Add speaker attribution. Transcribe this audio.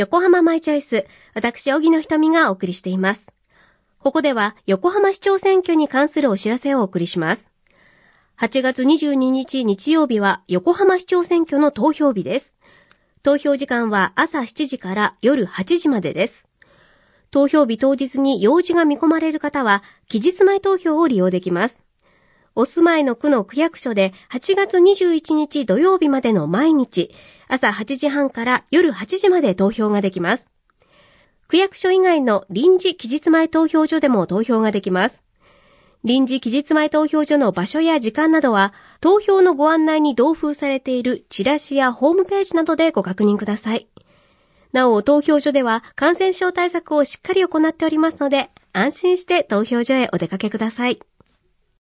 Speaker 1: 横浜マイチョイス、私、小木の瞳がお送りしています。ここでは横浜市長選挙に関するお知らせをお送りします。8月22日日曜日は横浜市長選挙の投票日です。投票時間は朝7時から夜8時までです。投票日当日に用事が見込まれる方は、期日前投票を利用できます。お住まいの区の区役所で8月21日土曜日までの毎日、朝8時半から夜8時まで投票ができます。区役所以外の臨時期日前投票所でも投票ができます。臨時期日前投票所の場所や時間などは、投票のご案内に同封されているチラシやホームページなどでご確認ください。なお、投票所では感染症対策をしっかり行っておりますので、安心して投票所へお出かけください。